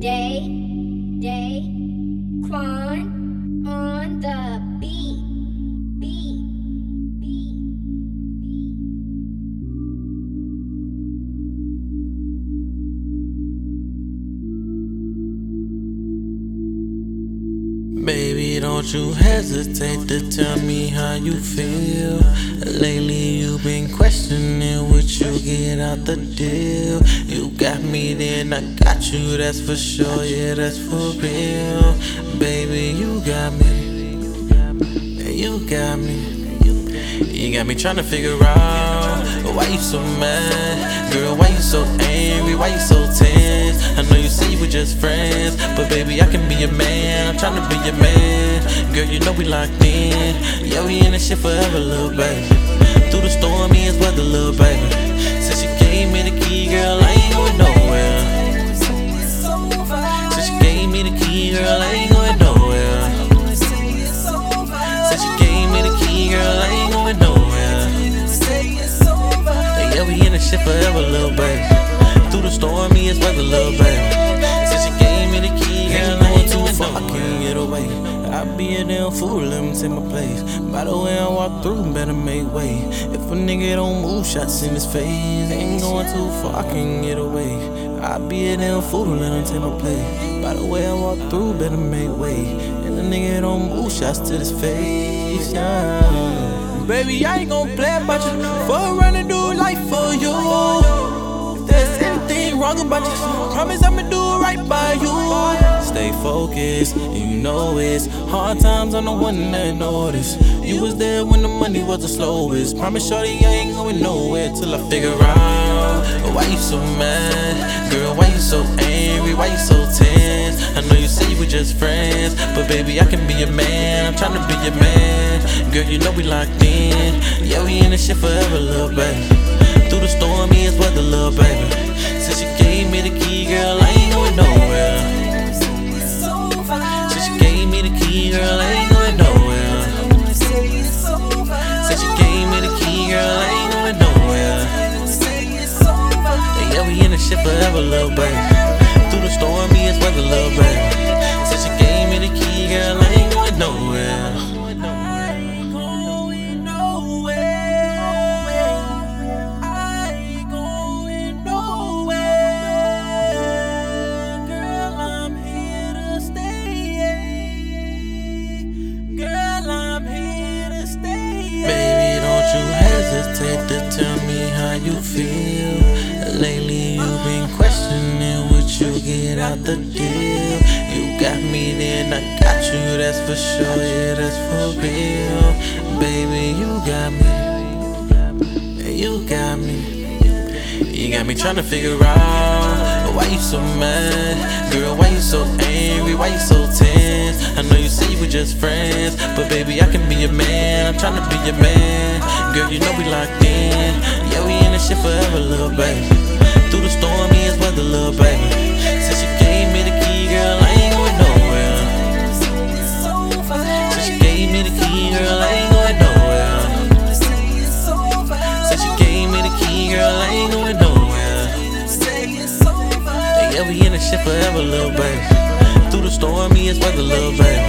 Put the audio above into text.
Day, day, Quan on the beat, beat, beat, beat. Baby, don't you hesitate to tell me how you feel. Lately, out the deal. You got me, then I got you, that's for sure, yeah, that's for real. Baby, you got me, you got me. You got me trying to figure out why you so mad, girl. Why you so angry? Why you so tense? I know you say we just friends, but baby, I can be your man. I'm trying to be your man, girl. You know we locked in. Yeah, we in this shit forever, little baby. Through the stormy as weather, little shit forever, little baby. Through the stormiest weather, little baby. Since you gave me the key, girl, I ain't too far. I can't get away. I be a damn fool, let me take my place. By the way I walk through, better make way. If a nigga don't move, shots in his face. Ain't going too far, I can't get away. I be a damn fool, let him take my place. By the way I walk through, better make way. And the nigga don't move, shots to his face. Yeah. Baby, I ain't gon' play about you. For and do life for you. If there's anything wrong about you, promise I'ma do it right by you. Stay focused, you know it's hard times. I'm the one that notice. You was there when the money was the slowest. Promise, shorty, I ain't going nowhere till I figure out why you so mad, girl. Why you so angry? Why you so tense? I know you say we just friends, but baby, I can be your man. I'm tryna be your man, girl. You know we locked in. Yeah, we in this shit forever, little baby. Through the stormiest weather, little baby. Since you gave me the key, girl, I ain't going nowhere. Since you gave me the key, girl, I ain't going nowhere. Since you gave me the key, girl, I ain't going nowhere. Yeah, we in this shit forever, little baby. Through the stormiest weather, little baby. You hesitate to tell me how you feel. Lately, you've been questioning what you get out the deal. You got me, then I got you, that's for sure, yeah, that's for real. Baby, you got me. You got me. You got me trying to figure out why you so mad, girl. Why you so angry? Why you so tense? I know you say we just friends, but baby, I can be your man. I'm trying to be your man, girl. You know we locked in. Yeah, we in this shit forever, little baby. Through the stormiest weather, little baby. Since you gave me the key, girl, I ain't going nowhere. Since you gave me the key, girl, I ain't going nowhere. Since you gave me the key, girl, I ain't going nowhere. Yeah, we in this shit forever, little baby. Through the stormiest baby. Since you gave the key, girl,